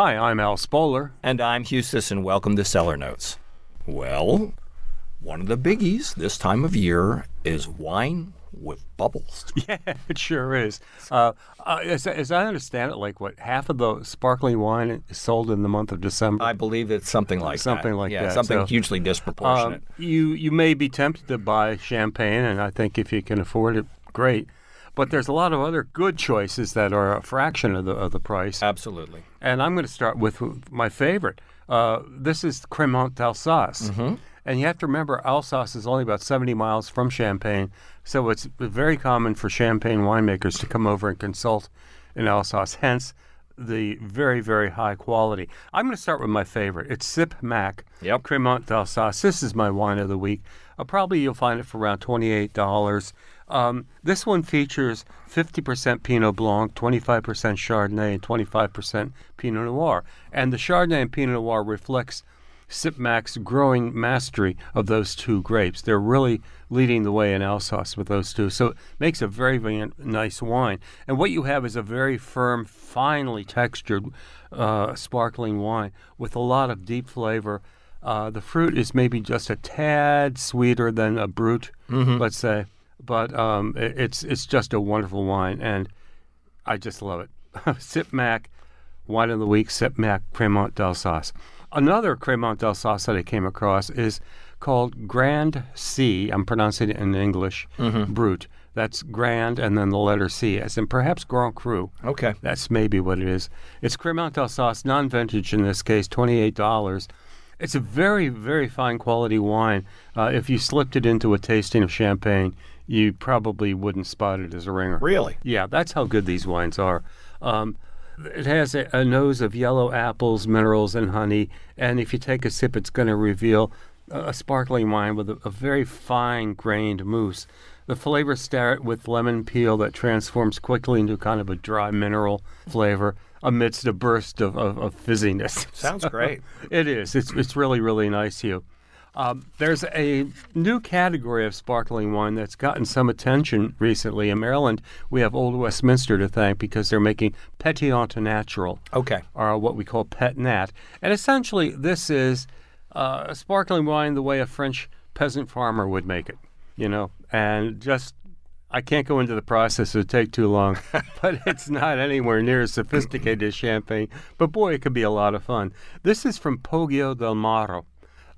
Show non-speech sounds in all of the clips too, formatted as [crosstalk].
Hi, I'm Al Spoler. And I'm Hugh Sisson. Welcome to Cellar Notes. Well, one of the biggies this time of year is wine with bubbles. [laughs] Yeah, it sure is. Uh, uh, as, as, I understand it, like what half of the sparkling wine is sold in the month of December. I believe it's something like something that. like yeah, that. Something so, hugely disproportionate. Um, you you may be tempted to buy champagne, and I think if you can afford it, great. But there's a lot of other good choices that are a fraction of the of the price. Absolutely. And I'm going to start with my favorite. Uh, this is Cremant d'Alsace. Mm-hmm. And you have to remember, Alsace is only about 70 miles from Champagne, so it's very common for Champagne winemakers to come over and consult in Alsace. Hence, the very, very high quality. I'm going to start with my favorite. It's Sipp Mack Yep. Cremant d'Alsace. This is my wine of the week. Uh, probably you'll find it for around $28. Um, this one features 50% Pinot Blanc, 25% Chardonnay, and 25% Pinot Noir. And the Chardonnay and Pinot Noir reflects Sipp Mack's growing mastery of those two grapes. They're really leading the way in Alsace with those two. So it makes a very, very nice wine. And what you have is a very firm, finely textured, uh, sparkling wine with a lot of deep flavor. Uh, the fruit is maybe just a tad sweeter than a brut, Mm-hmm. let's say, but um, it, it's it's just a wonderful wine, and I just love it. [laughs] Sipp Mack, wine of the week. Sipp Mack Cremant d'Alsace. Another Cremant d'Alsace that I came across is called Grand C. I'm pronouncing it in English. Mm-hmm. Brut. That's Grand and then the letter C, as in perhaps Grand Cru. Okay. That's maybe what it is. It's Cremant d'Alsace, non-vintage in this case, twenty-eight dollars. It's a very, very fine quality wine. Uh, if you slipped it into a tasting of champagne, you probably wouldn't spot it as a ringer. Really? Yeah, that's how good these wines are. Um, it has a, a, nose of yellow apples, minerals, and honey. And if you take a sip, it's going to reveal a, a, sparkling wine with a, a very fine grained mousse. The flavors start with lemon peel that transforms quickly into kind of a dry mineral flavor amidst a burst of, of, of fizziness. [laughs] Sounds great. it is. It's, it's really, really nice, Hugh. Um, there's a new category of sparkling wine that's gotten some attention recently. In Maryland, we have Old Westminster to thank because they're making Pétillant Natural, Okay. or what we call Pet Nat. And essentially, this is uh, a sparkling wine the way a French peasant farmer would make it, you know, and just I can't go into the process; it would take too long. [laughs] but it's not anywhere near as sophisticated as champagne. But boy, it could be a lot of fun. This is from Poggio del Maro.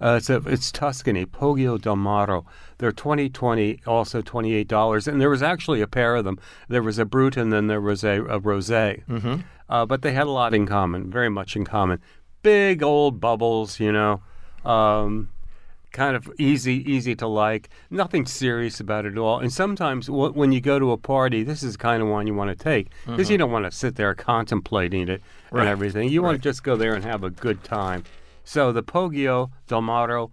Uh, it's a, it's Tuscany, Poggio del Maro. They're 2020, also $28. And there was actually a pair of them. There was a Brut and then there was a, a Rosé. Mm-hmm. Uh, but they had a lot in common, very much in common. Big old bubbles, you know. Um, kind of easy, easy to like. Nothing serious about it at all. And sometimes w- when you go to a party, this is the kind of wine you want to take because Mm-hmm. you don't want to sit there contemplating it Right. and everything. You want Right. to just go there and have a good time. So the Poggio Del Maro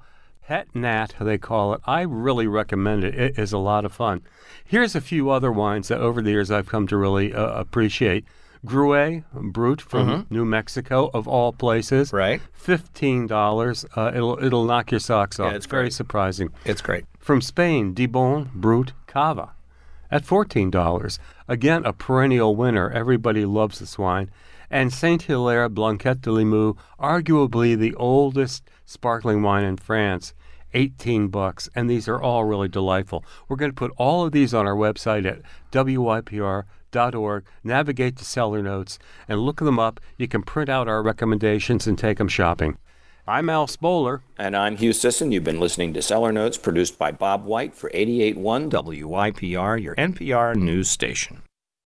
Pet Nat, they call it. I really recommend it. It is a lot of fun. Here's a few other wines that over the years I've come to really uh, appreciate. Gruet Brut from New Mexico, of all places. Mm-hmm. Right. Fifteen dollars. Uh, it'll it'll knock your socks off. it's very great. surprising. It's great. From Spain, Dibon Brut Cava at fourteen dollars. Again, a perennial winner. Everybody loves this wine. And Saint Hilaire Blanquette de Limoux, arguably the oldest sparkling wine in France. 18 bucks and these are all really delightful. We're going to put all of these on our website at wypr.org. Navigate to cellar notes and look them up. You can print out our recommendations and take them shopping. I'm Al Spoler. And I'm Hugh Sisson. You've been listening to Cellar Notes produced by Bob White for 88.1 WYPR, your NPR news station.